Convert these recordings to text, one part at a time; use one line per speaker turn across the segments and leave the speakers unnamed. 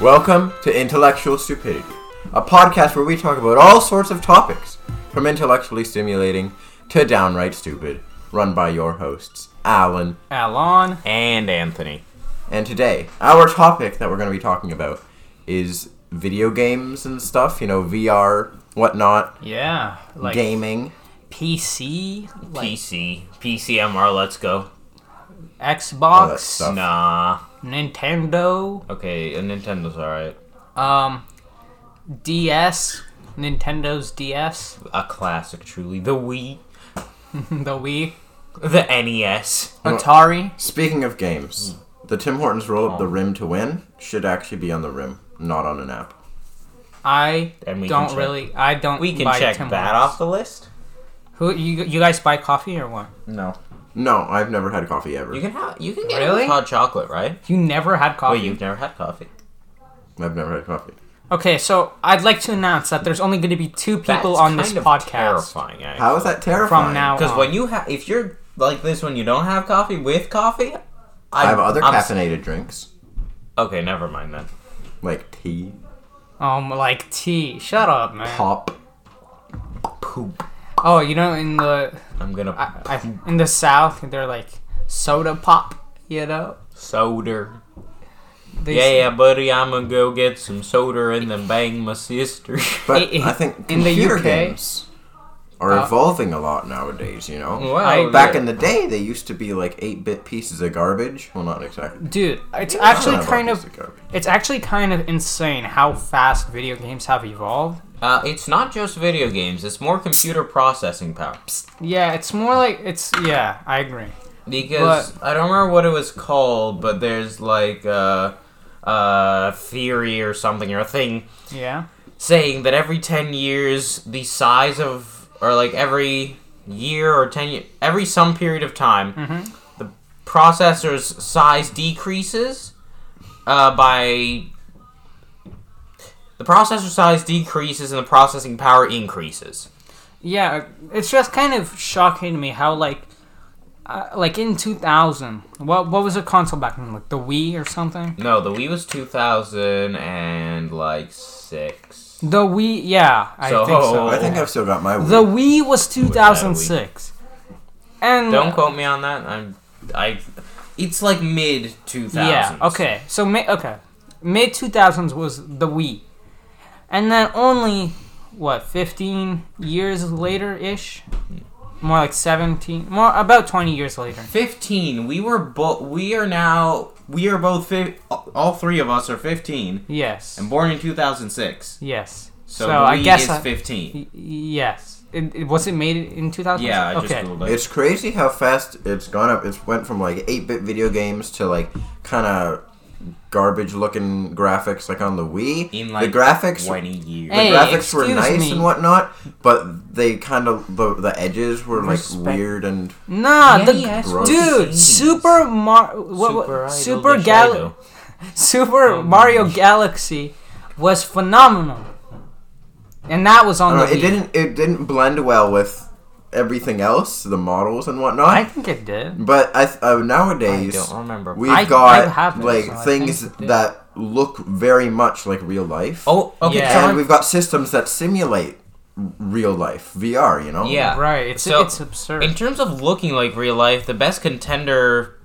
Welcome to Intellectual Stupidity, a podcast where we talk about all sorts of topics, from intellectually stimulating to downright stupid, run by your hosts, Alan.
Alon.
and Anthony.
And today, our topic that we're going to be talking about is video games and stuff, you know, VR, whatnot,
Yeah. Like
gaming.
PC, like
PC. PCMR, let's go.
All that
Xbox,
stuff.
Nah.
Nintendo,
Okay, a Nintendo's alright.
um, DS, Nintendo's DS,
A classic, truly. The Wii.
the Wii,
The NES.
Atari.
Speaking of games, the Tim Hortons roll up the rim to win should actually be on the rim, not on an app.
I
And we can
don't
check-
really. I don't.
We can
buy
check
Tim
that
Hortons.
off the list.
Who you you guys buy coffee or what?
No.
No, I've never had coffee ever.
You can have you can get
Really?
it with hot chocolate, right?
You never had coffee.
Wait, you've never had coffee.
I've never had coffee.
Okay, so I'd like to announce that there's only going to be two people
That's
on this
kind of
podcast
Terrifying, actually.
How is that terrifying?
from now
Because
on.
when you have, if you're like this when you don't have coffee with coffee,
I have other
I'm s-
caffeinated drinks,
Okay, never mind then.
like tea,
um, like tea. Shut up, man.
pop.
Poop.
Oh, you know, in the
I'm gonna
I, I, in the South, they're like soda pop. You know.
soda.
They
Yeah, buddy, I'm gonna go get some soda and then bang my sister.
But
I-
I think
in the
computer
UK,
games are
uh,
evolving a lot nowadays. You know,
well,
I-
back in the day, they used to be like eight-bit pieces of garbage. Well, not exactly.
Dude, it's actually kind
piece
of it's actually kind of insane how fast video games have evolved.
Uh, it's not just video games; it's more computer processing power.
Yeah, it's more like it's yeah, I agree.
Because I don't remember what it was called, but there's like a, a theory or something or a thing
Yeah.
saying that every ten years, the size of or like every year or ten year, every some period of time, the processor's size decreases uh, by. The processor size decreases and the processing power increases.
Yeah, it's just kind of shocking to me how like uh, like in 2000, what what was a console back then? Like the Wii or something?
No, the Wii was 2000 and like six.
The Wii, yeah, I
So-
think so.
I think I've still got my. Wii.
The
Wii.
Wii was 2006. And
Don't quote me on that. I'm I. It's like mid 2000s.
Yeah. Okay. So mi- okay, mid two thousands was the Wii, and then only what fifteen years later ish, more like seventeen, more about twenty years later.
15. We were both. We are now. We are both. Fi- all three of us are 15
Yes.
and born in 2006.
Yes.
So,
So,
the
I guess
is
I-
15.
Y- yes. It, it, was it made in two thousand?
Yeah, I just
okay.
it.
It's crazy how fast it's gone up. It's went from like eight-bit video games to like kind of garbage-looking graphics, like on the Wii.
in like
the graphics
20 years.
the
Hey,
graphics were nice
me.
and whatnot, but they kind of the, the edges were like weird and
Nah, the
NES
dude, Super Mar, what, what-
Super Idol
Super
de
Gal, Super
Oh,
Mario. Galaxy was phenomenal, and that was on
uh,
the
know, it
Wii.
didn't it didn't blend well with everything else, the models and whatnot.
I think it did.
but I th- uh,
I
nowadays
don't remember.
we've
I- I
got
have
like
so
things
think it did.
that look very much like real life.
oh, okay.
Yeah.
so
and we've got systems that simulate real life VR. You know.
Yeah.
Right, it's
So,
it's absurd.
In terms of looking like real life, the best contender.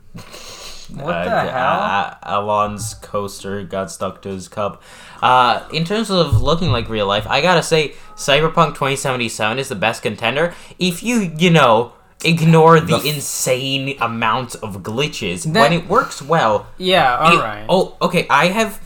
What
uh,
the hell?
Uh, Alon's coaster got stuck to his cup. Uh, in terms of looking like real life, I gotta say, Cyberpunk 2077 is the best contender. If you, you know, ignore the,
The f-
insane amount of glitches,
That-
when it works well.
yeah, all
it-
right.
Oh, okay. I have.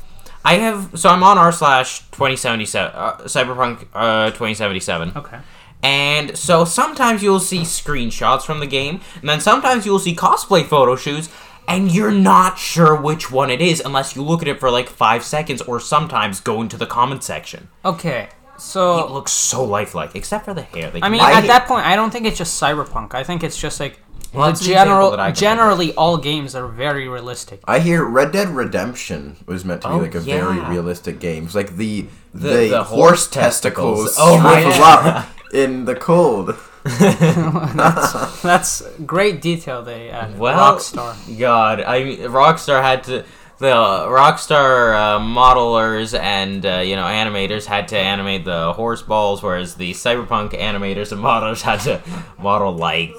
I have. So I'm on r slash 2077. Uh, Cyberpunk uh, 2077.
Okay.
And so sometimes you'll see screenshots from the game, and then sometimes you'll see cosplay photo shoots, and you're not sure which one it is unless you look at it for like five seconds, or sometimes go into the comment section.
Okay. So it
looks so lifelike, except for the hair. They
I mean,
I-
at that point, I don't think it's just cyberpunk. I think it's just like
Well,
the
that's
general.
that I can
Generally, all games are very realistic.
I hear Red Dead Redemption was meant to be
Oh,
like a very realistic game. It's like the the,
The- the
horse,
horse
testicles,
testicles. Oh my
shrivel
God.
up in the cold.
That's that's great detail they added.
Well,
Rockstar.
God, I mean, Rockstar had to. the Rockstar uh, modelers and uh, you know animators had to animate the horse balls, whereas the Cyberpunk animators and modelers had to model like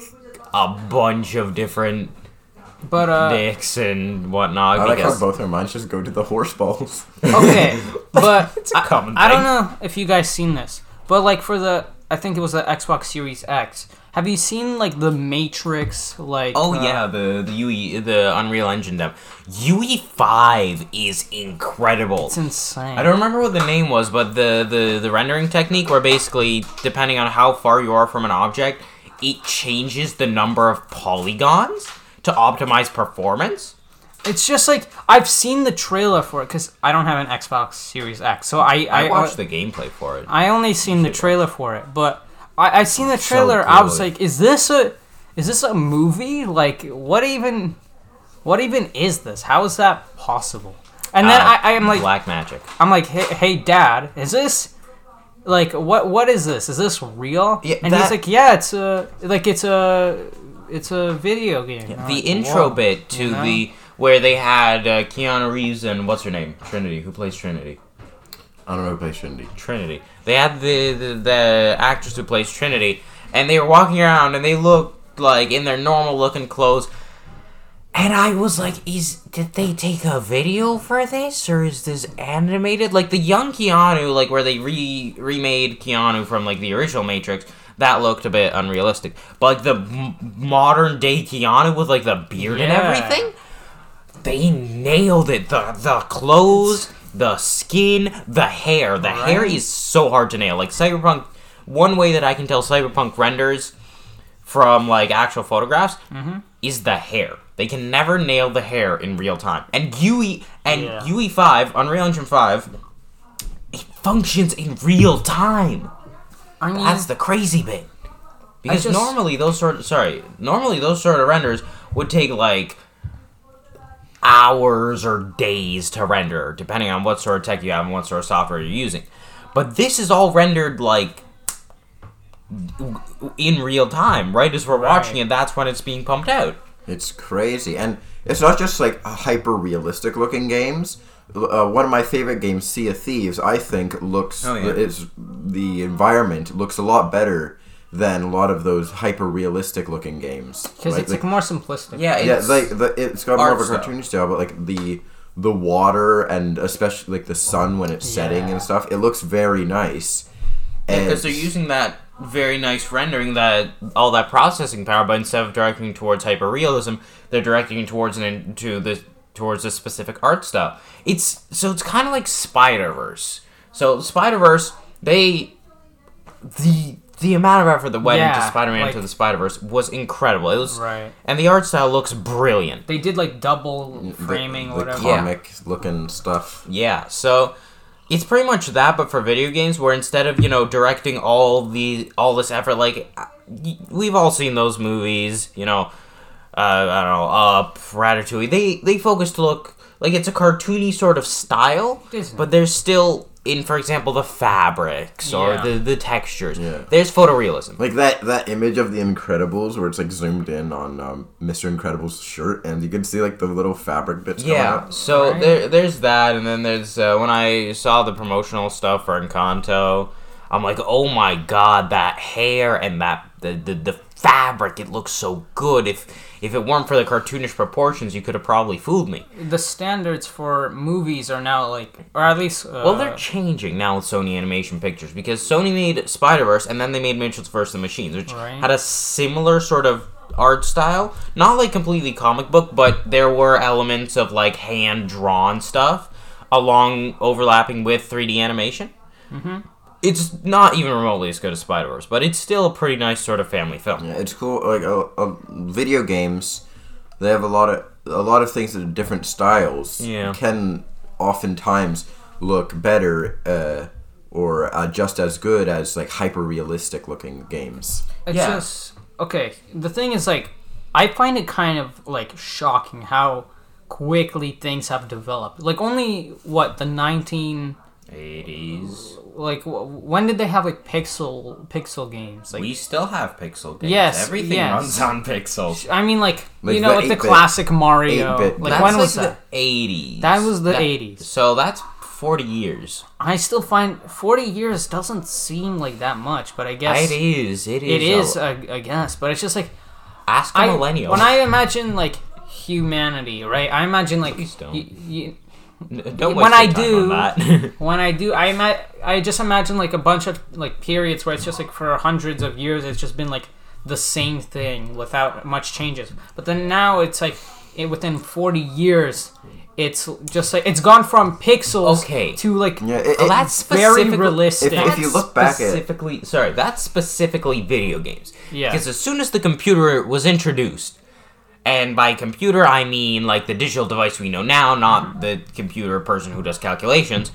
a bunch of different
But uh,
dicks and whatnot.
I like how
because
both our minds just go to the horse balls.
okay, but
a common
I don't know if you guys seen this, but like for the I think it was the Xbox Series X. Have you seen like the Matrix? Like
Oh
uh,
yeah, the the UE the Unreal Engine demo. UE five is incredible.
it's insane.
I don't remember what the name was, but the, the, the rendering technique where basically, depending on how far you are from an object, it changes the number of polygons to optimize performance.
It's just like I've seen the trailer for it because I don't have an Xbox Series X, so I
I,
I,
watched the gameplay for it.
I only seen the trailer for it, but I I seen the trailer. I was like, is this a is this a movie? Like, what even what even is this? How is that possible? And then
Uh,
I, I am like,
Black Magic.
I'm like, hey, hey, Dad, is this like what? What is this? Is this real?
Yeah,
and
that-
he's like, yeah, it's a like it's a it's a video game. I'm
The
like,
intro
"Whoa,"
bit to
you know?
the where they had uh, Keanu Reeves and what's her name Trinity who plays Trinity
I don't know who plays Shindy.
Trinity. They had the, the the actress who plays Trinity, and they were walking around, and they looked like in their normal looking clothes. And I was like, "Is did they take a video for this, or is this animated?" Like the young Keanu, like where they re remade Keanu from like the original Matrix, that looked a bit unrealistic. But like the m- modern day Keanu with like the beard and everything, they nailed it. The the clothes, the skin, the hair. The hair is so hard to nail. Like Cyberpunk, one way that I can tell Cyberpunk renders from like actual photographs
Mm-hmm.
is the hair. They can never nail the hair in real time. And UE and
Yeah.
UE five, Unreal Engine five, it functions in real time.
I mean,
That's the crazy bit. Because
just-
normally those sort of sorry, normally those sort of renders would take like hours or days to render, depending on what sort of tech you have and what sort of software you're using. But this is all rendered like in real time, right as we're watching it. That's when it's being pumped out.
It's crazy, and it's not just like hyper realistic looking games. Uh, one of my favorite games, Sea of Thieves, I think looks
Oh, yeah.
it's the environment looks a lot better than a lot of those hyper realistic looking games.
because
right?
it's
like,
like more simplistic.
Yeah,
yeah,
it's,
like the, it's got more of a
style.
cartoony style, but like the the water and especially like the sun when it's setting
Yeah.
and stuff, it looks very nice. And
because they're using that very nice rendering that all that processing power, but instead of directing towards hyper realism, they're directing towards an into the towards a specific art style. It's so it's kind of like Spider Verse. So Spider Verse, they the the amount of effort that went into Spider Man
like-
into the Spider Verse was incredible. It was
Right.
and the art style looks brilliant.
They did like double framing
the
or whatever.
Yeah.
comic looking stuff.
Yeah, so it's pretty much that, but for video games, where instead of you know directing all the all this effort, like uh, we've all seen those movies, you know, uh, I don't know, Up, Ratatouille. They they focus to look like it's a cartoony sort of style,
Disney.
but there's still in, for example, the fabrics or
Yeah.
the the textures.
Yeah.
There's photorealism.
Like that that image of the Incredibles where it's like zoomed in on um, Mr. Incredible's shirt and you can see like the little fabric bits coming
Yeah,
out.
so
Right.
there, there's that, and then there's uh, when I saw the promotional stuff for Encanto, I'm like, oh my god, that hair and that the, the the fabric, it looks so good. If if it weren't for the cartoonish proportions, you could have probably fooled me.
The standards for movies are now like, or at least, uh,
Well, they're changing now with Sony Animation Pictures because Sony made Spider Verse and then they made Mitchell's vs. the Machines, which
Right.
had a similar sort of art style. Not like completely comic book, but there were elements of like hand drawn stuff along overlapping with 3D animation. Mm-hmm. It's not even remotely as good as Spider Verse, but it's still a pretty nice sort of family film.
Yeah, it's cool. Like uh, uh, video games, they have a lot of a lot of things that are different styles.
Yeah.
can oftentimes look better uh, or uh, just as good as like hyper realistic looking games.
It's
Yeah.
just okay. The thing is, like, I find it kind of like shocking how quickly things have developed. Like, only what the nineteen
80s.
Like when did they have like pixel pixel games? Like
we still have pixel games.
Yes,
Everything
yes.
runs on pixels.
I mean, like,
Like
you know,
the
like the classic Mario.
8-bit.
Like
That's
when
like
was that?
the 80s.
That was the 80s.
So that's 40 years.
I still find 40 years doesn't seem like that much, but I guess
It is. It is.
it is.
a-
I, I guess, but it's just like
ask a millennial.
when I imagine like humanity, right? I imagine like
Please don't.
y- y-
Don't
when I do- when I do, I ima- I just imagine like a bunch of like periods where it's just like for hundreds of years it's just been like the same thing without much changes. But then now it's like it, within 40 years it's just like it's gone from pixels
Okay.
to like
Yeah, it, it-
that's
very realistic.
if- if you look back at-
specifically, sorry, that's specifically video games.
Yeah.
Because as soon as the computer was introduced, and by computer I mean like the digital device we know now, not mm-hmm. the computer person who does calculations.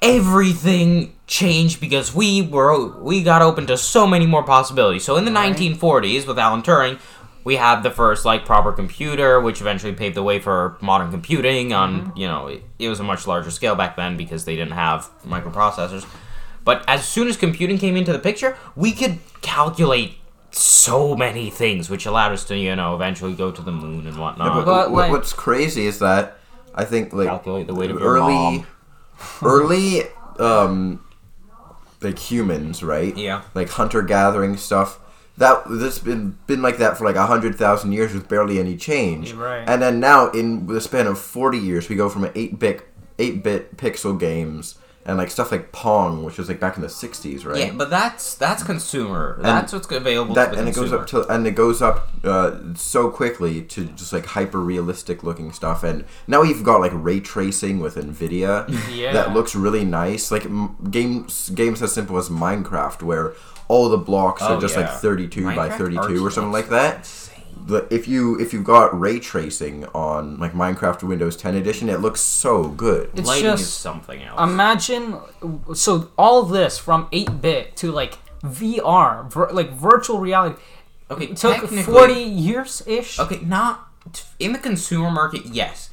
Everything changed because we were we got open to so many more possibilities. So in the 1940s with Alan Turing, we had the first like proper computer, which eventually paved the way for modern computing. On mm-hmm. you know, it, it was a much larger scale back then because they didn't have microprocessors. But as soon as computing came into the picture, we could calculate so many things, which allowed us to you know eventually go to the moon and whatnot.
but
But, like-
what's crazy is that I think like
Calculate the weight of your
early,
mom.
early, um, like humans, right?
Yeah.
Like hunter gathering stuff. That that's been been like that for like a hundred thousand years with barely any change.
Right.
And then now in the span of forty years, we go from eight bit eight bit pixel games and like stuff like Pong, which was like back in the '60s, right?
Yeah, but that's that's consumer. that's what's available
that
to the
and it goes up to and it goes up uh, so quickly to just like hyper realistic looking stuff and now we've got like ray tracing with nvidia
Yeah.
that looks really nice like m- games games as simple as minecraft where all the blocks
Oh,
are just
yeah.
like 32 by 32 or something like that. The, if you if you've got ray tracing on like minecraft windows 10 edition it looks so good
It's
Lighting is
just-
something else.
imagine so all this from 8-bit to like VR, vir- like virtual reality.
okay,
It took 40 years ish.
Okay, not in the consumer market. Yes.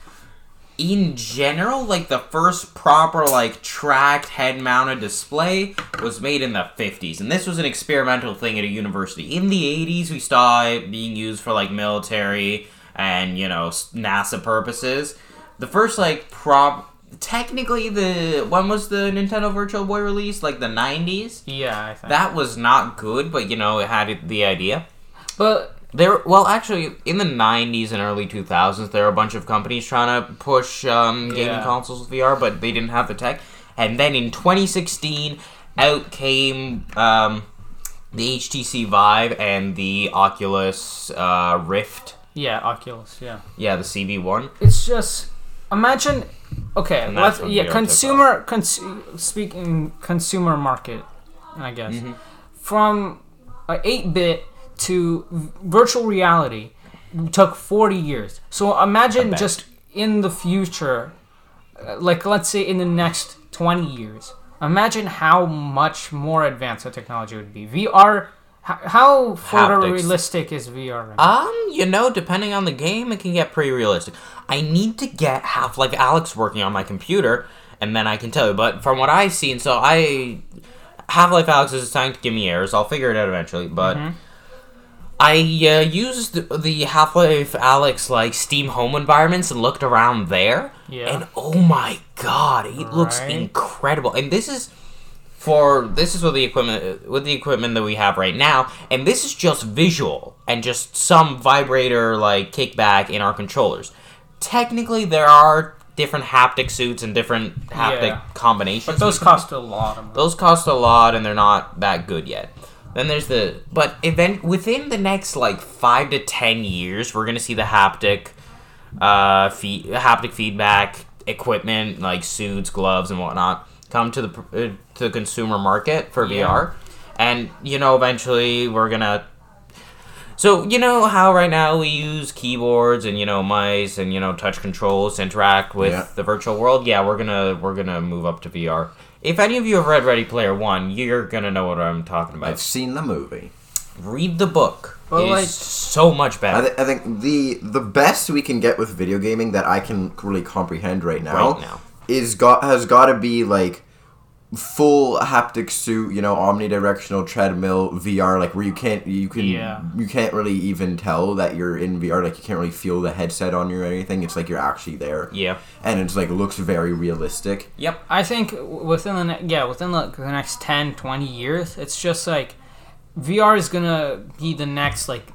In general, like the first proper like tracked head-mounted display was made in the 50s, and this was an experimental thing at a university. In the 80s, we saw it being used for like military and you know NASA purposes. The first like prop, technically the when was the Nintendo Virtual Boy released? Like the 90s.
Yeah, I think.
That was not good, but you know it had the idea.
but
There, well, actually, in the '90s and early 2000s, there were a bunch of companies trying to push um, gaming
Yeah.
consoles with VR, but they didn't have the tech. And then in 2016, out came um, the HTC Vive and the Oculus uh, Rift.
yeah, Oculus, yeah.
Yeah, the CV1.
It's just imagine. Okay, let's yeah.
VR
Consumer, cons- speaking consumer market, I guess
Mm-hmm.
from a eight bit to virtual reality took forty years. So imagine just in the future, uh, like let's say in the next twenty years. Imagine how much more advanced the technology would be. VR. How, photorealistic is VR? right?
Um, you know, depending on the game, it can get pretty realistic. I need to get Half Life Alyx working on my computer, and then I can tell you. But from what I've seen, so I Half Life Alyx is starting to give me errors. I'll figure it out eventually. But I uh, used the Half Life Alyx like Steam home environments and looked around there,
Yeah.
and oh my god, it looks incredible. And this is for this is with the equipment with the equipment that we have right now and this is just visual and just some vibrator like kickback in our controllers technically there are different haptic suits and different haptic
Yeah.
combinations
But those cost a lot of money.
those cost a lot and they're not that good yet then there's the but event within the next like five to ten years we're gonna see the haptic uh feed, haptic feedback equipment like suits gloves and whatnot come to the uh, to the consumer market for
Yeah.
vr and you know eventually we're gonna so you know how right now we use keyboards and you know mice and you know touch controls to interact with
Yeah.
the virtual world. Yeah, we're gonna we're gonna move up to VR. If any of you have read Ready Player One, you're gonna know what I'm talking about.
i've seen the movie
Read the book.
But,
it's
like-
so much
I,
better
th- I think the the best we can get with video gaming that I can really comprehend right now,
right now.
is got has got to be like full haptic suit, you know, omnidirectional treadmill VR, like where you can't you can
Yeah.
you can't really even tell that you're in VR, like you can't really feel the headset on you or anything. It's like you're actually there,
Yeah.
and it's like looks very realistic.
Yep.
I think within the ne- yeah within the, the next 10, 20 years, it's just like VR is gonna be the next like,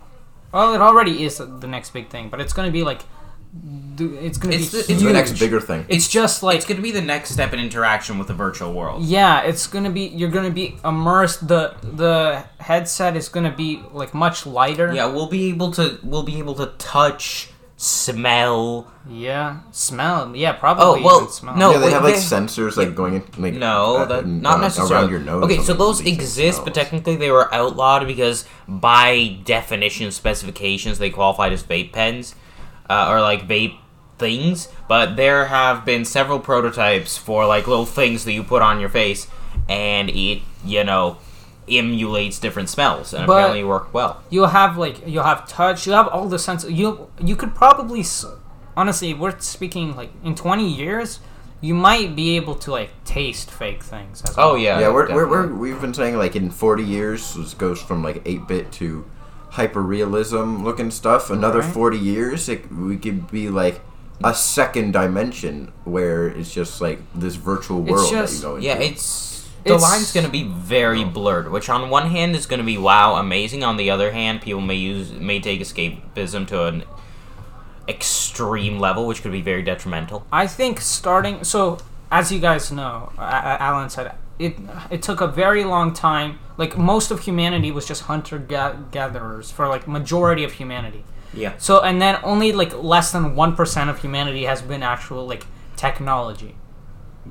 well, it already is the next big thing, but it's gonna be like, it's gonna
It's
be
the- it's
huge.
It's the next bigger thing.
It's just like
It's going to be the next step in interaction with the virtual world.
yeah, it's gonna be you're gonna be immersed. the The headset is gonna be like much lighter.
Yeah, we'll be able to we'll be able to touch, smell.
Yeah, smell. Yeah, probably.
Oh, well,
smell.
no,
yeah, they
wait,
have like
they-
sensors like going in, like
No,
uh,
that,
uh,
not
uh,
necessarily.
around your nose.
okay, so those exist, but technically they were outlawed because by definition specifications they qualified as vape pens uh, or like vape things. But there have been several prototypes for like little things that you put on your face, and it you know emulates different smells, and
But-
apparently work well.
you'll have like you'll have touch you'll have all the senses. you you could probably honestly we're speaking like in 20 years you might be able to like taste fake things as
Oh
well.
yeah,
yeah, We're, we're, we're we've been saying like in 40 years this goes from like 8 bit to hyper realism looking stuff. Another
Right.
40 years, it, we could be like a second dimension where it's just like this virtual
It's
world
just-
that you go into.
Yeah, it's the
It's-
line's going to be very blurred. Which on one hand is going to be wow, amazing. On the other hand, people may use may take escapism to an extreme level, which could be very detrimental.
i think starting so as you guys know A- A- alan said it it took a very long time like most of humanity was just hunter ga- gatherers for like majority of humanity
Yeah.
so and then only like less than 1% of humanity has been actual like technology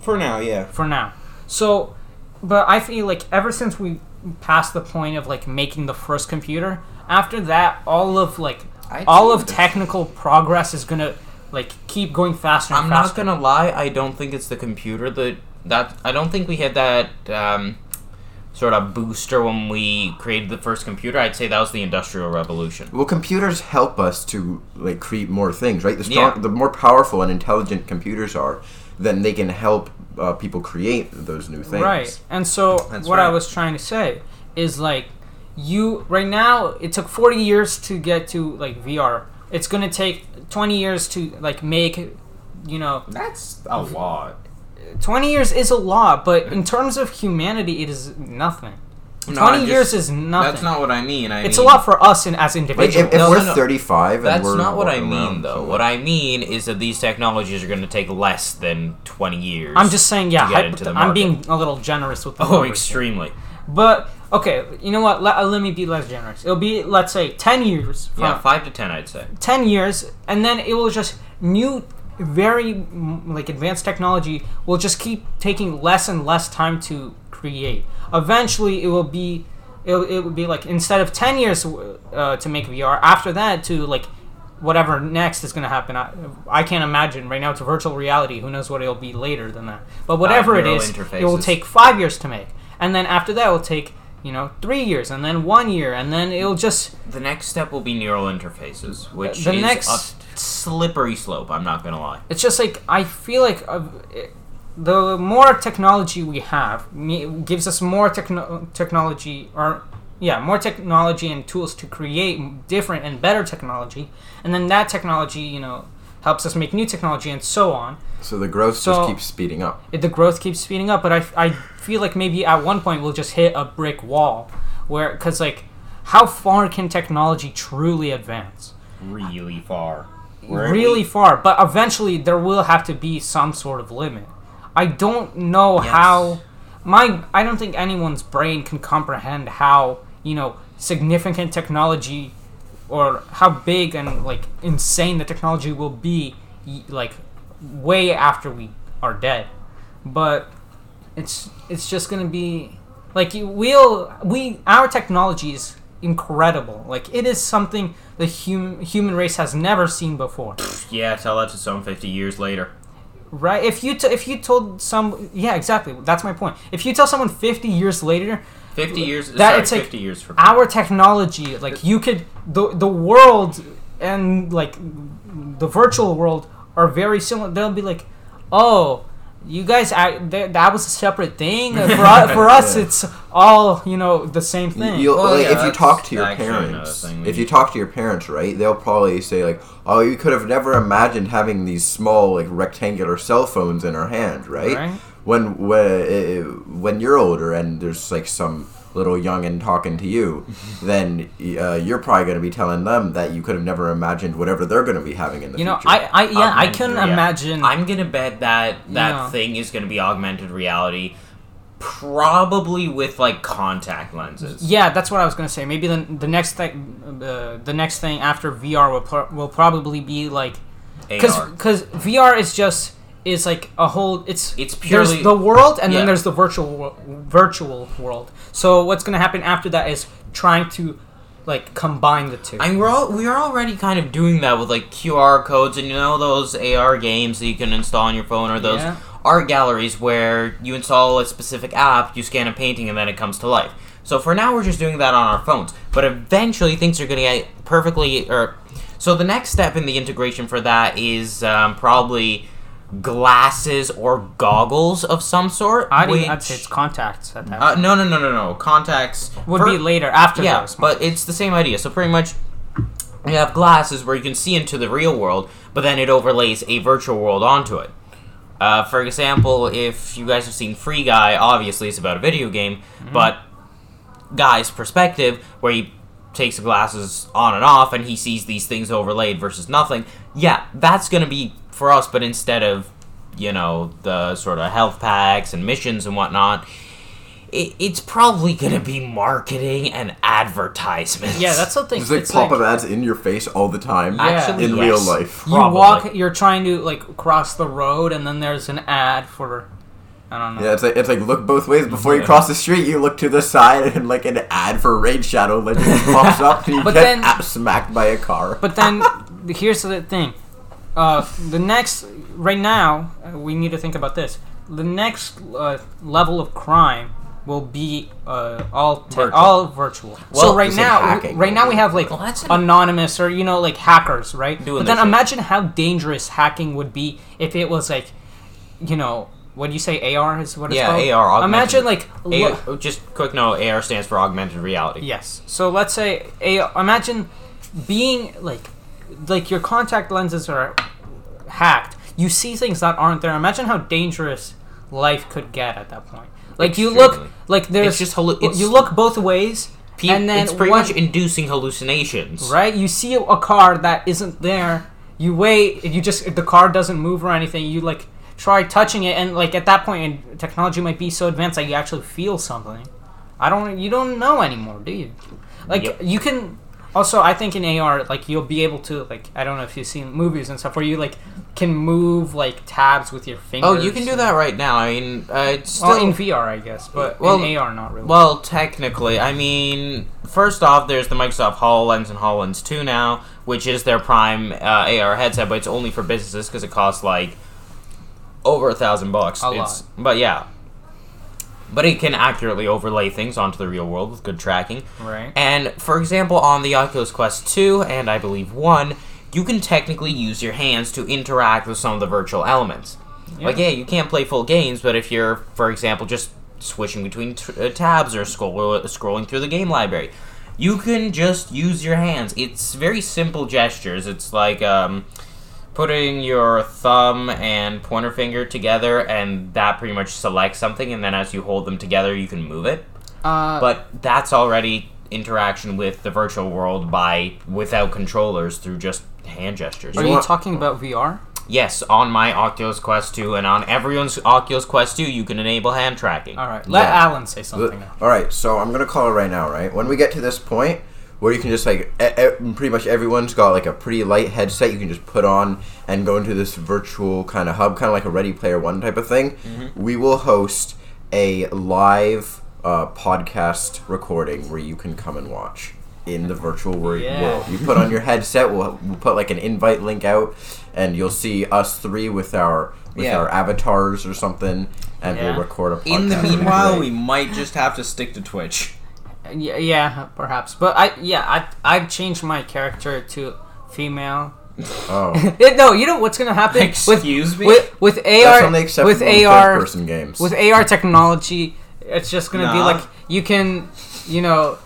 For now, yeah.
for now. So, but I feel like ever since we passed the point of like making the first computer, after that, all of like
I
all of technical progress is gonna like keep going faster and
I'm not gonna lie. I don't think it's the computer that that. I don't think we had that um, sort of booster when we created the first computer. I'd say that was the industrial revolution.
Well, computers help us to like create more things, right? The strong,
Yeah.
the more powerful and intelligent computers are, then they can help uh, people create those new things.
Right. And so
That's
what I was trying to say is like you right now it took 40 years to get to like VR. It's going to take 20 years to like make you know
That's a lot.
20 years is a lot, but in terms of humanity it is nothing.
No,
20
just-
years is nothing.
That's not what I mean. I
it's
mean,
a lot for us in, as
Like
individuals.
if, if
No,
we're
no, no.
35 and
That's
we're
not what I mean, though.
somewhere-
What I mean is that these technologies are going to take less than 20 years.
I'm just saying, yeah, hypo-
into the
I'm being a little generous with the
Oh,
numbers here.
extremely.
But okay, you know what? Let, uh, let me be less generous. It'll be let's say 10 years. From,
Yeah, 5 to 10, I'd say.
10 years and then it will just new very mm, like advanced technology will just keep taking less and less time to create. Eventually it will be it, it would be like instead of 10 years uh, to make vr after that to like whatever next is going to happen. I, I can't imagine right now it's a virtual reality. Who knows what it'll be later than that. But whatever it
neural
is it will take five years to make. And then after that it will take you know three years and then one year and then it'll just
The next step will be neural interfaces, which
The
is
next-
a slippery slope, I'm not going to lie.
it's just like I feel like uh, it- the more technology we have gives us more techno- technology or yeah more technology and tools to create different and better technology and then that technology you know helps us make new technology and so on
So the growth
So-
just keeps speeding up.
it, the growth keeps speeding up but I, I feel like maybe at one point we'll just hit a brick wall where because like how far can technology truly advance
Really far.
Really
we-
far but eventually there will have to be some sort of limit i don't know
Yes.
how my i don't think anyone's brain can comprehend how you know significant technology or how big and like insane the technology will be like way after we are dead but it's it's just gonna be like we'll we our technology is incredible. Like it is something the hum, human race has never seen before.
Yeah, tell that to someone 50 years later.
right? If you t- if you told some yeah exactly. That's my point. If you tell someone 50 years later
50 years.
That-
sorry,
it's like
50 years from
our technology like you could the the world and like the virtual world are very similar. They'll be like oh you guys, I, th- that was a separate thing. For, us, for us,
Yeah.
it's all you know the same thing.
You'll,
Well,
like,
yeah,
if you talk to your parents, if you talk to your parents, right, they'll probably say like, "Oh, you could have never imagined having these small, like rectangular cell phones in our hand, right?"
Right.
When when eh, eh, when you're older and there's like some little youngin talking to you, then uh, you're probably going to be telling them that you could have never imagined whatever they're going to be having in the
you know,
future.
I, I, yeah, I
Augmented
couldn't
reality.
imagine.
I'm gonna bet that that
Yeah.
thing is gonna be augmented reality, probably with like contact lenses.
Yeah, that's what I was gonna say. Maybe the the next thing, uh, the next thing after VR will pro- will probably be like because
AR.
because VR is just is like a whole. It's
It's purely-
there's the world and
Yeah.
then there's the virtual virtual world. So what's gonna happen after that is trying to like combine the two.
I mean, we're all, we're already kind of doing that with like QR codes and you know those AR games that you can install on your phone or those
Yeah.
art galleries where you install a specific app, you scan a painting, and then it comes to life. So for now, we're just doing that on our phones. But eventually, things are going to get perfectly. Or so the next step in the integration for that is um, probably glasses or goggles of some sort.
I'd,
which,
I'd say it's contacts at that.
uh, no, no, no, no, no. Contacts
would
for-
be later after
yeah,
those.
but it's the same idea. So pretty much, you have glasses where you can see into the real world, but then it overlays a virtual world onto it. Uh, for example, if you guys have seen Free Guy, obviously it's about a video game,
Mm-hmm.
but Guy's perspective, where he takes the glasses on and off and he sees these things overlaid versus nothing, yeah, that's gonna be for us, but instead of, you know, the sort of health packs and missions and whatnot, it, it's probably gonna be marketing and advertisements.
yeah, that's something. thing.
There's like pop-up ads in your face all the time
Actually,
in
yes.
real life.
you
Probably.
walk you're trying to like cross the road and then there's an ad for i don't know
Yeah, it's like it's like look both ways before you
Yeah.
cross the street. You look to the side and like an ad for Raid Shadow Legends pops up and you
But
get
then-
ap- smacked by a car.
but then here's the thing uh, the next right now uh, we need to think about this the next uh, level of crime will be uh, all te-
Virtual.
all virtual. so right now,
hacking.
right now we have like
Well, that's-
anonymous or you know like hackers, right?
Doing
but
their
then
shit.
imagine how dangerous hacking would be if it was like, you know, what do you say? AR is what it's
Yeah,
called.
AR, augmented-
Imagine like lo-
oh, just quick note: AR stands for augmented reality.
Yes. So let's say a imagine being like like your contact lenses are hacked. You see things that aren't there. Imagine how dangerous life could get at that point. Like you look like there's
It's just hallu- it's-
you look both ways
Pe-
and then
it's pretty much inducing hallucinations.
right? You see a car that isn't there. You wait. You just the car doesn't move or anything. You like try touching it, and like at that point, technology might be so advanced that you actually feel something. I don't. You don't know anymore, do you? Like
Yep.
you can. Also, I think in AR, like you'll be able to like I don't know if you've seen movies and stuff where you like can move like tabs with your fingers.
Oh, you can do that right now. I mean, uh, it's still
Well, in VR, I guess, but
Well,
in AR, not really.
Well, technically, I mean, first off, there's the Microsoft HoloLens and HoloLens 2 now, which is their prime uh, AR headset, but it's only for businesses because it costs like over a thousand bucks.
A
It's- But yeah. But it can accurately overlay things onto the real world with good tracking.
right.
And for example, on the Oculus Quest 2 and I believe 1, you can technically use your hands to interact with some of the virtual elements. Like, yeah, you can't play full games, but if you're, for example, just switching between t- uh, tabs or scroll- scrolling through the game library, you can just use your hands. It's very simple gestures. It's like um, putting your thumb and pointer finger together, and that pretty much selects something, and then as you hold them together, you can move it
Uh,
but that's already interaction with the virtual world by without controllers through just hand gestures.
are
You
you talking about VR?
Yes, on my Oculus Quest 2 and on everyone's Oculus Quest 2, you can enable hand tracking.
All right. Let
Yeah.
Alan say something.
All right, so I'm gonna call it right now. Right when we get to this point where you can just like e- e- pretty much everyone's got like a pretty light headset you can just put on and go into this virtual kind of hub, kind of like a Ready Player One type of thing. We will host a live uh, podcast recording where you can come and watch in the virtual wor-
Yeah.
world. You put on your headset. We'll, we'll put like an invite link out, and you'll see us three with our with
Yeah.
our avatars or something, and
Yeah.
we'll record a podcast.
In the meanwhile, we might just have to stick to Twitch.
Yeah, yeah, perhaps. But I, yeah, I, I've changed my character to female
Oh,
no, you know what's gonna happen
Excuse
with,
me?
with with AR
that's
with AR
third-person games.
with AR technology. It's just gonna be like you can, you know,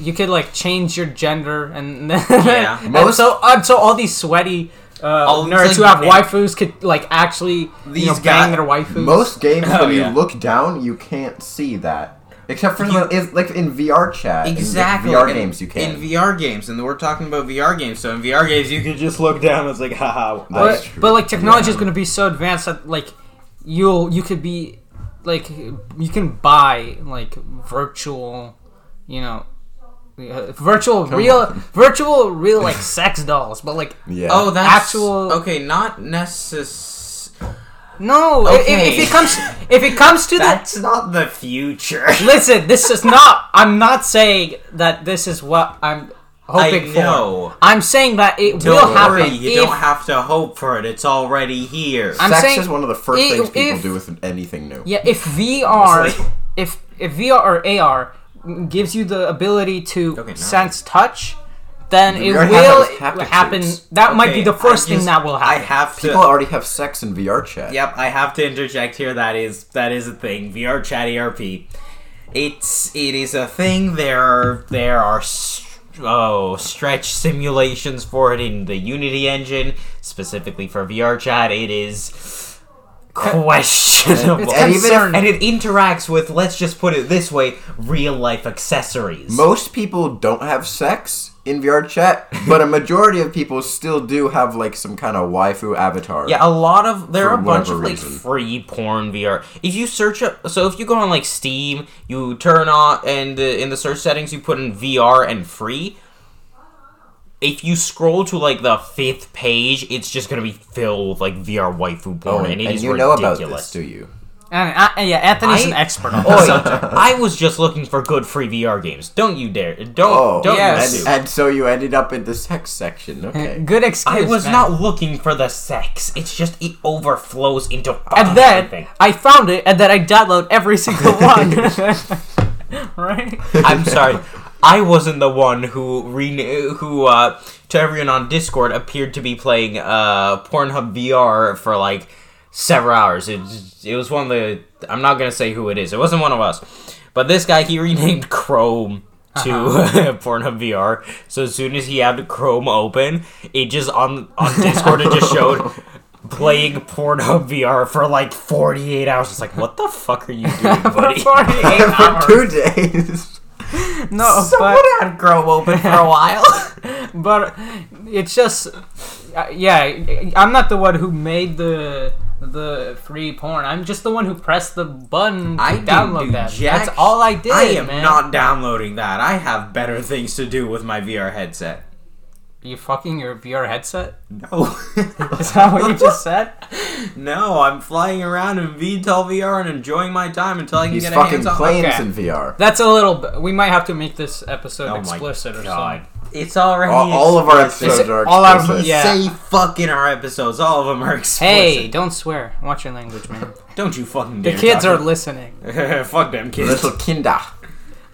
you could like change your gender and
Yeah.
and
Most-
so and so all these sweaty. Uh,
All
nerds
like,
who have
yeah.
waifus could like actually you
These
know,
guy-
bang their waifus.
Most games,
Oh,
when
yeah.
you look down, you can't see that. Except for
You-
the, like in VR chat. in, like,
Exactly.
VR
in-
games, you can.
In VR games, and we're talking about VR games. So in VR games, you can just look down. And It's like, haha.
but,
true.
but like technology is
Yeah.
going to be so advanced that like you'll you could be like you can buy like virtual you know uh, virtual
Come
real
on.
virtual real like sex dolls but like
yeah.
Oh, that's
Actual-
Okay, not necess.
No i- if, if it comes if it comes to that
That's not the future.
listen this is not i'm not saying that this is what i'm hoping
I
for i'm saying that it
Don't
will
worry,
happen
you
if,
don't have to hope for it. It's already here.
I'm
Sex
saying
is one of the first
i-
things people
if-
do with anything new.
Yeah, if VR,
like-
if if VR or AR gives you the ability to
Okay, no.
sense touch, then
We
it will happen.
suits.
That might be the first
I
thing that will happen.
I
happen.
have to.
People already have sex in VR chat.
Yep, I have to interject here. That is that is a thing. VR chat ERP. It's it is a thing. There are there are oh stretch simulations for it in the Unity engine specifically for VR chat. It is questionable.
And even if-
and it interacts with let's just put it this way real life accessories
Most people don't have sex in VR chat, but a majority of people still do have like some kind of waifu avatar.
Yeah, a lot of there are a bunch of like
reason.
free porn VR. If you search up, so if you go on like Steam, you turn on and uh, in the search settings you put in VR and free. If you scroll to like the fifth page, it's just gonna be filled with like VR waifu
Oh,
porn,
and,
and it
and
is
you know
ridiculous.
about this, do you?
And, uh, yeah, Anthony's
I-
an expert on
Oi,
this subject.
I was just looking for good free VR games. Don't you dare! Don't
Oh,
don't
yes.
and, and so you ended up in the sex section. Okay.
Good excuse.
I was
man.
not looking for the sex. It's just it overflows into fucking
And then
everything.
I found it, and then I download every single one. right?
I'm sorry. I wasn't the one who re- who uh, to everyone on Discord appeared to be playing uh, Pornhub VR for like several hours. It it was one of the I'm not gonna say who it is. It wasn't one of us, but this guy he renamed Chrome to Pornhub VR. So as soon as he had Chrome open, it just on on Discord it just showed. Playing Pornhub VR for like 48 hours. It's like, what the fuck are you doing, buddy?
48
For two days.
No,
Someone
but
had Chrome open for a while.
but it's just uh, yeah i'm not the one who made the the free porn i'm just the one who pressed the button to
I didn't
download
do
that
jack
that's all i did
I am
man.
not downloading that. I have better things to do with my VR headset.
you fucking your vr headset
No.
is that what you just said
no, I'm flying around in VTOL VR and enjoying my time until I can
He's
get a
fucking
hands on.
planes
Okay.
in VR.
that's a little bit we might have to make this episode
Oh my
explicit or something
It's already
All, all of our
explicit.
episodes are
all our-
explicit.
yeah.
Say fucking our episodes. All of them are explicit.
hey don't swear watch your language man
don't you fucking
the kids
talk
are listening
Fuck them kids.
Little Kinder.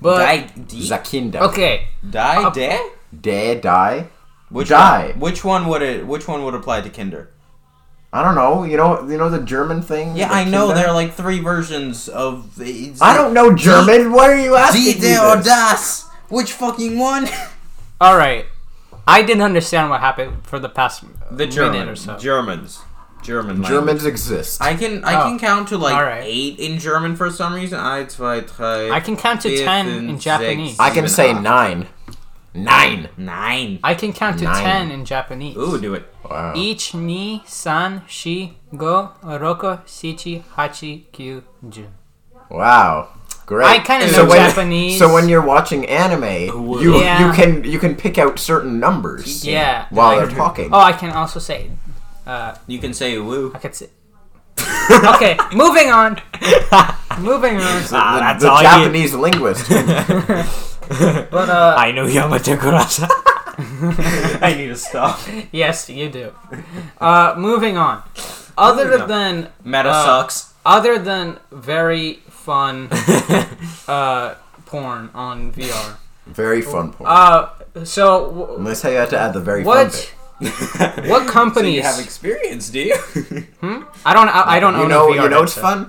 but
Die, die,
The Kinder.
okay
die,
Uh,
de?
Dare die.
Which
Die.
One, which one would it? Which one would apply to Kinder?
I don't know. You know. You know the German thing.
Yeah,
The
I know. There are like three versions of. the-
I don't know German. What are you asking me
Die
this?
der das. Which fucking one?
all right i didn't understand what happened for the past
The
minute
German,
or so
Germans, German. language.
Germans exist.
I can I
Oh.
can count to like
Alright.
eight in German for some reason. Eins, zwei, drei.
I can count to 10
fünf,
in Japanese.
sechs,
I can say
acht.
nine. Nine.
Nine.
I can count to
Nine.
10 in Japanese.
Ooh, do it.
Wow.
Ich, ni, san, shi, go, roko, shichi, hachi, kyu, jun.
Wow. Great.
I kinda
know
when,
Japanese.
So when you're watching anime, you
Yeah.
you can you can pick out certain numbers
Yeah.
while
I-
they're talking.
Oh, I can also say. Uh,
You can say woo.
I could say. okay, moving on. moving on.
Ah,
the
that's
the
all you-
Japanese linguist.
But uh,
I know Yamata Kurasa. I need to stop.
yes, you do. Uh, moving on. Other
Moving on.
than
Meta
Uh,
sucks.
other than very fun uh, porn on VR.
very fun point.
Uh, so w-
Unless how you had to add the very fun
what
bit.
What
So
companies?
you have experience, do you? Hmm?
I don't. I, I don't
You
own
know,
a VR
you know, it's
headset.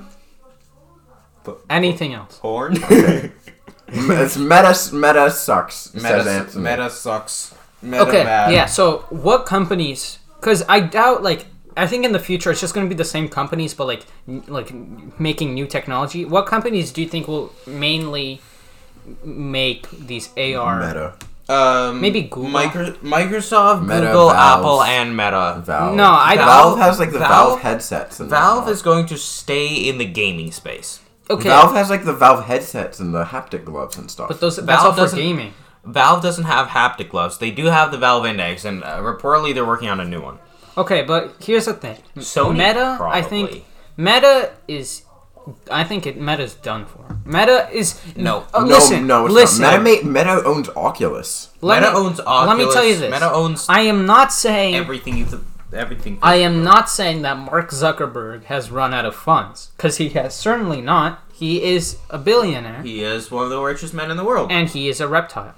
fun.
Anything else?
Porn.
it's meta. Meta sucks.
Meta, meta sucks. Meta
Okay,
bad.
yeah. So what companies? Because I doubt like I think in the future it's just going to be the same companies, but like like making new technology. What companies do you think will mainly make these AR?
Meta.
Um,
Maybe Google?
Micro- Microsoft,
Meta,
Google,
Valve.
Apple, and Meta.
Valve.
No, I-
Valve has like the Valve,
Valve-
headsets. And
Valve is going to stay in the gaming space.
Okay,
Valve has like the Valve headsets and the haptic gloves and stuff.
but those that's
Valve
all for
doesn't-
gaming.
Valve doesn't have haptic gloves. They do have the Valve Index, and uh, reportedly they're working on a new one.
Okay, but here's the thing.
Sony,
Meta, I think Meta is. I think it Meta's done for. Meta is
No.
Oh,
no,
listen,
no, it's
listen.
not. Meta, ma- Meta owns Oculus.
Let
Meta
me-
owns Oculus.
Let me tell you this.
Meta owns
I am not saying
everything. You th- everything.
I am not saying that Mark Zuckerberg has run out of funds because he has certainly not. He is a billionaire
He is one of the richest men in the world.
and he is a reptile.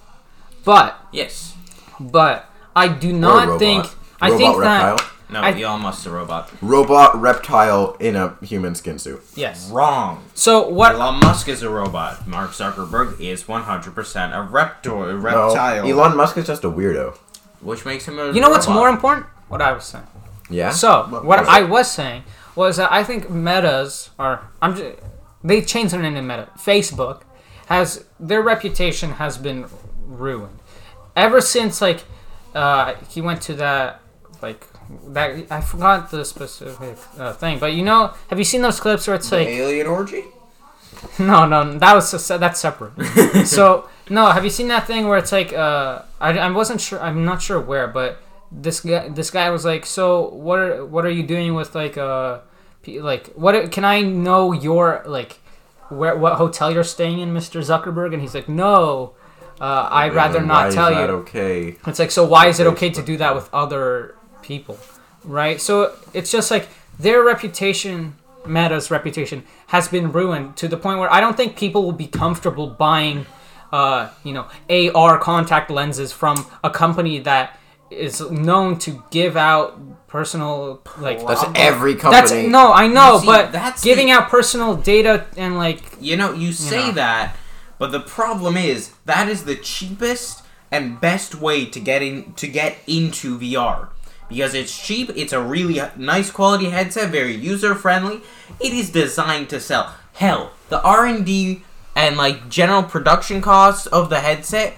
But
yes.
but I do
Or a
not
robot.
think I
robot
think
reptile.
that
No,
I-
Elon Musk's a robot.
robot reptile in a human skin suit.
yes.
Wrong.
So what
Elon Musk is a robot. Mark Zuckerberg is 100% a reptor, a
No,
reptile.
Elon Musk is just a weirdo.
which makes him a
you know what's more important? What I was saying.
Yeah.
So
What
what
was
I was saying was that I think Metas are I'm just, they changed their name to Meta. Facebook has their reputation has been ruined ever since like uh, he went to that like that I forgot the specific uh, thing, but you know, have you seen those clips where it's like
Alien orgy.
no, no, that was se- that's separate. so no, have you seen that thing where it's like uh, I, I wasn't sure, I'm not sure where, but this guy this guy was like, so what are what are you doing with like uh, like what can I know your like where what hotel you're staying in, Mr. Zuckerberg? And he's like, no. Uh, I'd rather not tell you.
Okay.
It's like, so why is it okay to do that with other people, right? So it's just like their reputation, Meta's reputation, has been ruined to the point where I don't think people will be comfortable buying, uh, you know, AR contact lenses from a company that is known to give out personal like.
That's
Um,
every company.
That's no, I know,
see,
but
that's
giving
the-
out personal data and like
You know, you say
know.
that, but the problem is that is the cheapest and best way to get in to get into VR because it's cheap. It's a really nice quality headset, very user friendly. It is designed to sell. Hell, the R and D and like general production costs of the headset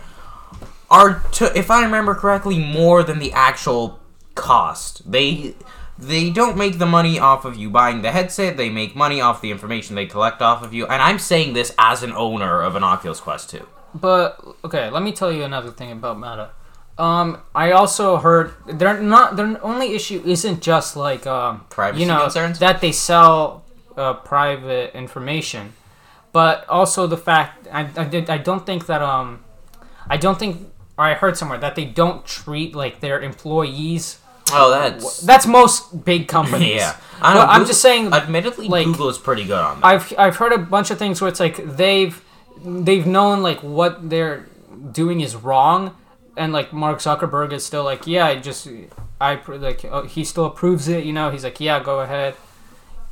are, to, if I remember correctly, more than the actual cost. They they don't make the money off of you buying the headset. They make money off the information they collect off of you. And I'm saying this as an owner of an Oculus Quest 2.
But okay, let me tell you another thing about Meta. Um, I also heard they're not their only issue isn't just like um,
Privacy
you know
concerns?
that they sell uh, private information, but also the fact I, I did I don't think that um I don't think or I heard somewhere that they don't treat like their employees.
Oh, that's
That's most big companies.
yeah.
I'm just saying,
Admittedly,
like-
Google is pretty good on that.
I've I've heard a bunch of things where it's like they've they've known like what they're doing is wrong, and like Mark Zuckerberg is still like, yeah, I just I like uh, he still approves it. You know, he's like, yeah, go ahead.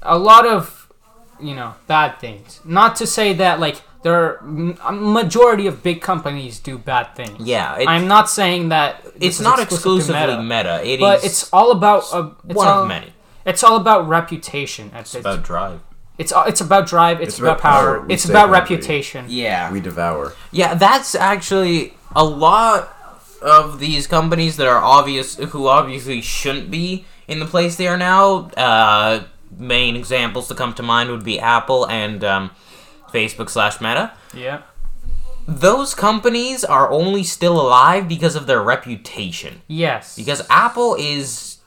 A lot of you know bad things. Not to say that like there are m- a majority of big companies do bad things.
yeah, it,
I'm not saying that this
it's
is
not
exclusive
exclusively meta. It is
but it's all about uh, it's
one
all,
of many.
It's all about reputation. At
It's
this
about drive.
it's it's about drive. It's,
It's
about,
about
power.
power.
It's about
hungry.
reputation.
Yeah.
We devour.
Yeah, that's actually a lot of these companies that are obvious, who obviously shouldn't be in the place they are now. Uh, main examples to come to mind would be Apple and um, Facebook slash Meta.
Yeah.
Those companies are only still alive because of their reputation.
Yes.
Because Apple is.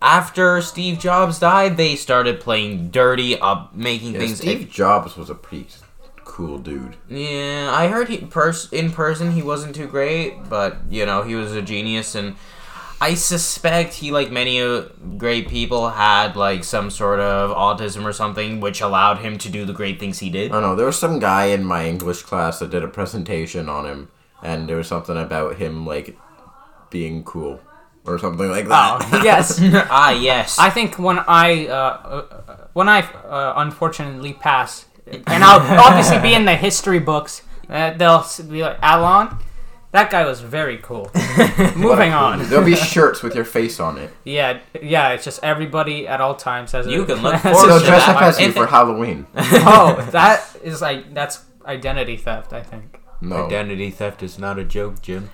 After Steve Jobs died, they started playing dirty, up making
Yeah,
things.
Steve Jobs was a pretty cool dude.
Yeah, I heard he pers- in person he wasn't too great, but you know he was a genius, and I suspect he, like many uh, great people, had like some sort of autism or something, which allowed him to do the great things he did.
I don't know. There was some guy in my English class that did a presentation on him, and there was something about him like being cool. or something like that.
Oh yes.
ah, yes.
I think when I uh, uh, when I uh, unfortunately pass, and I'll obviously be in the history books, uh, they'll be like, "Alon, that guy was very cool." Moving on.
There'll be shirts with your face on it.
Yeah, yeah. It's just everybody at all times has.
You
a,
can look
has
forward
a
They'll
to
dress
that.
up as you for Halloween.
oh, that is like that's identity theft. I think.
No.
Identity theft is not a joke, Jim.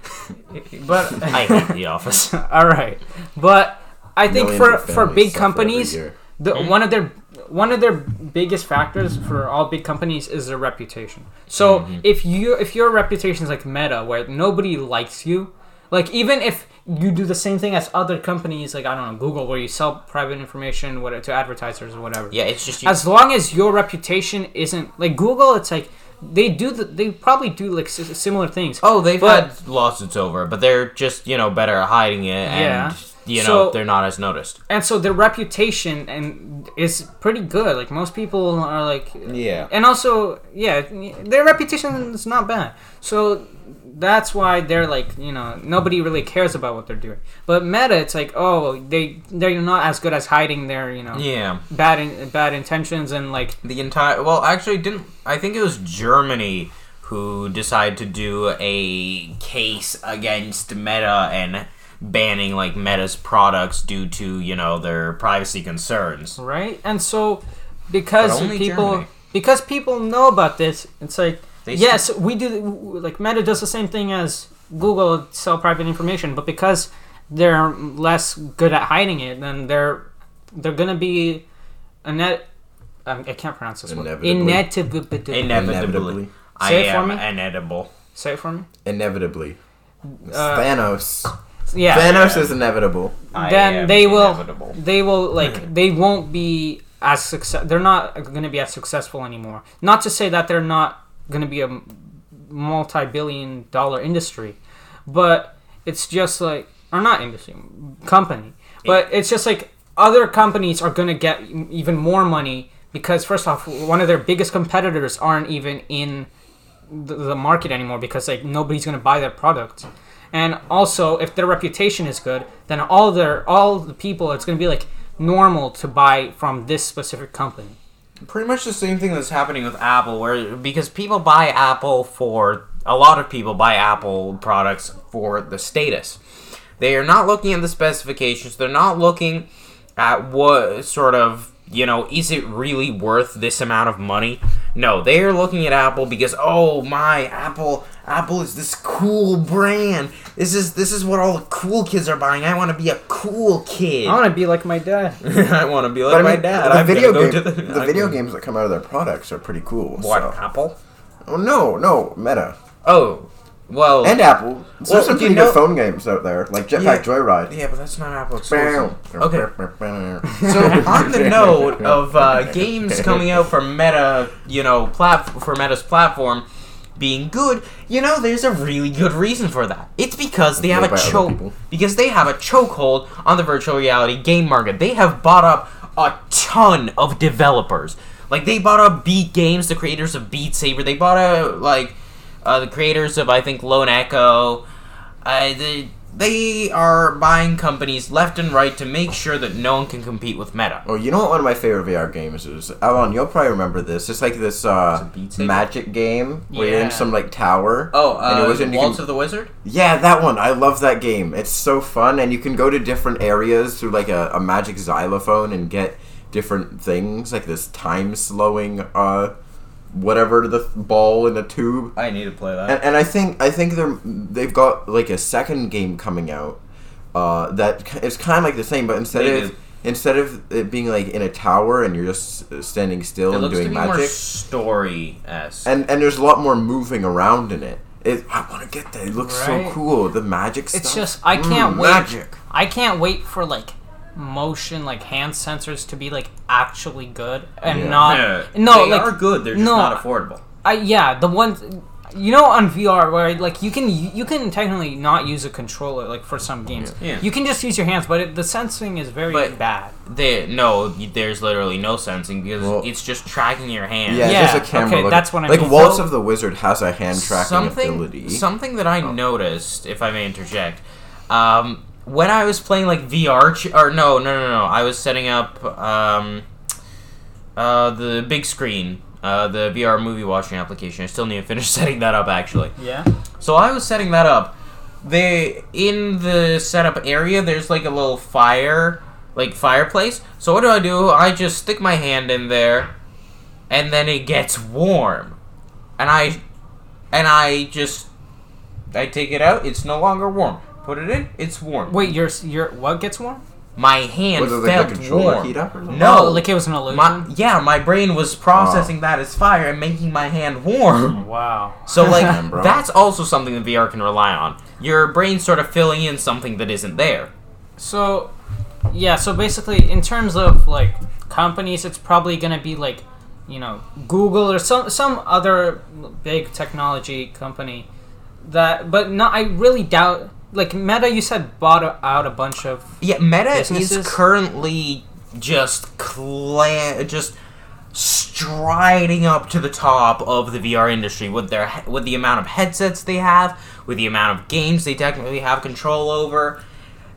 But
I hate The Office.
all right, but I think
Millions
for for big companies,
every year.
the, one of their one of their biggest factors for all big companies is their reputation. So mm-hmm. if you if your reputation is like Meta, where nobody likes you, like even if you do the same thing as other companies, like I don't know Google, where you sell private information to advertisers or whatever.
Yeah, it's just you.
As long as your reputation isn't like Google, it's like they do the, they probably do like similar things.
oh, they've
but-
had lawsuits over, but they're just you know better at hiding it, and
Yeah.
you know
So-
they're not as noticed.
and so their reputation and is pretty good. Like most people are like,
Yeah.
and also yeah, their reputation is not bad. So that's why they're like you know nobody really cares about what they're doing. But Meta, it's like oh they they're not as good as hiding their you know
Yeah.
bad in, bad intentions and like
The entire well, actually, didn't I think it was Germany who decided to do a case against Meta and banning like Meta's products due to you know their privacy concerns.
right and so because people
Germany.
because people know about this, it's like
They
yes, we do. Like Meta does the same thing as Google sell private information, but because they're less good at hiding it, then they're they're gonna be a net. Um, I can't pronounce this word.
Inevitably.
Inevitably.
Inevitably,
Inevitably.
I
Say it for
am
me.
inedible.
Say it for me.
Inevitably.
Uh,
Thanos.
Yeah.
Thanos is inevitable.
I
then
am
they will.
inevitable.
They will like. they won't be as success. They're not gonna be as successful anymore. Not to say that they're not gonna be a multi-billion dollar industry, but it's just like or not industry company, but it's just like other companies are gonna get even more money because first off, one of their biggest competitors aren't even in the, the market anymore because like nobody's gonna buy their product. And also, if their reputation is good, then all their all the people, it's gonna be like normal to buy from this specific company.
pretty much the same thing that's happening with Apple, where because people buy Apple for a lot of people buy Apple products for the status. They are not looking at the specifications. They're not looking at what sort of you know is it really worth this amount of money. No, they are looking at Apple because oh my Apple Apple is this cool brand. This is this is what all the cool kids are buying. I want to be a cool kid.
I want to be like my dad.
I want to be like
But I
my
mean,
dad.
the
I'm
video game,
go to
the,
I'm
video games that come out of their products are pretty cool.
What
so-
Apple?
Oh no, no, Meta
Oh, well.
and Apple. So
Well,
there's some
you
pretty
know-
good phone games out there, like Jetpack
Yeah.
Joyride.
yeah, but that's not Apple exclusive. Okay. So on the note of uh, games coming out for Meta, you know, plat- for Meta's platform being good, you know, there's a really good reason for that. It's because they have a choke because they have a chokehold on the virtual reality game market. They have bought up a ton of developers. Like they bought up Beat Games, the creators of Beat Saber. They bought out like uh, the creators of I think Lone Echo. Uh, they, they are buying companies left and right to make sure that no one can compete with Meta.
Oh, you know what one of my favorite VR games is? Alan, you'll probably remember this. It's like this uh,
Beat Saber?
magic game where you're in some like tower.
Oh,
and
uh,
it was in-
Waltz
can-
of the Wizard.
Yeah, that one. I love that game. It's so fun, and you can go to different areas through like a, a magic xylophone and get different things, like this time slowing, uh, whatever the ball in a tube.
I need to play that.
And, and I think I think they're they've got like a second game coming out uh, that it's kind of like the same, but instead
They
of
do.
instead of it being like in a tower and you're just uh, standing still
it
and
looks to
doing
be
magic,
story esque.
and and there's a lot more moving around in it. It, I want to get that. It looks
Right.
so cool. The magic stuff.
It's just I can't
Mm,
wait.
Magic.
I can't wait for like motion like hand sensors to be like actually good and
Yeah.
not no
they
like
are good. They're just
no,
not affordable.
I yeah the ones you know on VR where like you can you can technically not use a controller like for some games
Yeah.
you can just use your hands but it, the sensing is very
But-
bad
They no, there's literally no sensing because
Well-
it's just tracking your hand.
Yeah,
Yeah,
just a camera.
okay,
look-
that's what I
like
mean.
Waltz
So-
of the Wizard has a hand tracking
something
ability.
something that I
Oh.
noticed, if I may interject, um, when I was playing like VR ch- or no no no no. I was setting up um uh the big screen uh the VR movie watching application. I still need to finish setting that up actually.
Yeah.
so I was setting that up. They in the setup area there's like a little fire like fireplace. So what do I do? I just stick my hand in there and then it gets warm. And I and I just I take it out. It's no longer warm put it in it's warm
Wait, your your what gets warm?
my hand
Was it
felt
the controller
warm.
heat up or something?
No,
Oh, like it was an illusion.
my, yeah, my brain was ah. processing that as fire and making my hand warm.
wow.
So like
Damn, bro.
that's also something that VR can rely on. Your brain sort of filling in something that isn't there.
So, yeah. So basically, in terms of like companies, it's probably gonna be like, you know, Google or some some other big technology company. That, but no, I really doubt. Like Meta, you said bought out a bunch of.
Yeah, Meta
Businesses?
is currently just cla- just striding up to the top of the VR industry with their with the amount of headsets they have, with the amount of games they technically have control over.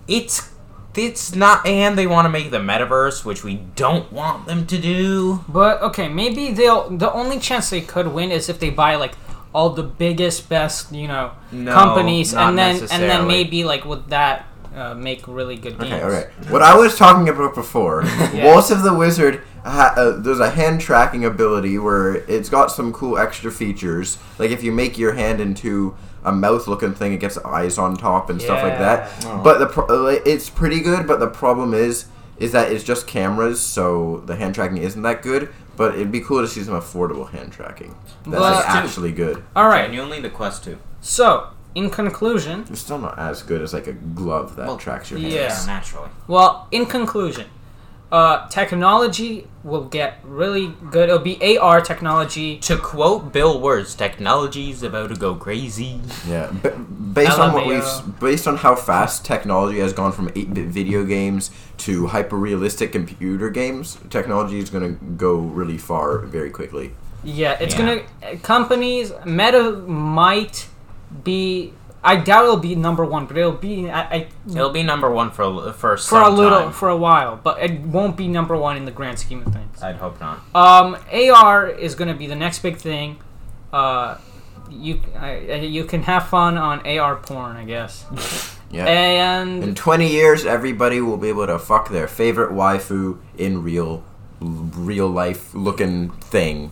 It's it's not and they want to make the metaverse, which we don't want them to do.
But okay, maybe they'll. The only chance they could win is if they buy like all the biggest, best, you know,
No,
companies, and then and then maybe like with that uh, make really good games.
Okay, okay. What I was talking about before,
Yeah.
Of the Wizard, ha- uh, there's a hand tracking ability where it's got some cool extra features. Like if you make your hand into a mouth-looking thing, it gets eyes on top and stuff like that.
Oh.
But the pro- it's pretty good. But the problem is, is that it's just cameras, so the hand tracking isn't that good. But it'd be cool to see some affordable hand tracking. That's
Well,
like,
Quest two.
actually good.
All right.
Genuinely, the Quest Two.
So, in conclusion,
It's still not as good as like a glove that
Well,
tracks your hands.
yeah.
naturally.
well, in conclusion, uh, technology will get really good. It'll be AR technology.
To quote Bill Wurtz, technology's about to go crazy.
Yeah, b- based on what we've, based on how fast technology has gone from 8-bit video games to hyper-realistic computer games, technology is going to go really far very quickly.
Yeah, it's
Yeah.
gonna uh, companies. Meta might be. I doubt it'll be number one, but it'll be. I, I
It'll be number one for a- for
for a little
time.
for a while, but it won't be number one in the grand scheme of things.
I'd hope not.
Um, AR is going to be the next big thing. Uh, you I, you can have fun on AR porn, I guess.
Yeah.
And
In 20 years, everybody will be able to fuck their favorite waifu in real, real life looking thing.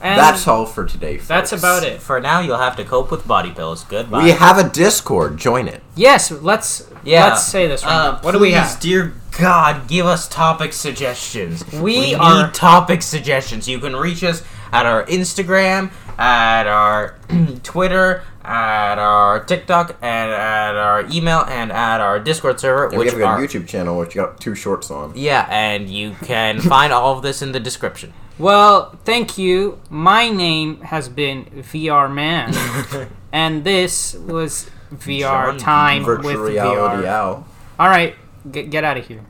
And
That's all for today. Folks.
that's about it.
For now, you'll have to cope with body pills. Goodbye.
We have a Discord. Join it.
Yes, let's
Yeah.
let's say this. Right
Uh,
now. What do we have?
Dear God, give us topic suggestions.
We
need
are-
topic suggestions. You can reach us at our Instagram, at our Twitter, at our TikTok, and at our email, and at our Discord server,
And we
which
have a YouTube channel which got two shorts on.
yeah, and you can find all of this in the description.
Well, thank you. My name has been VR Man, and this was VR
John
time
Virtual
with
reality
VR.
owl.
All right, get, get out of here.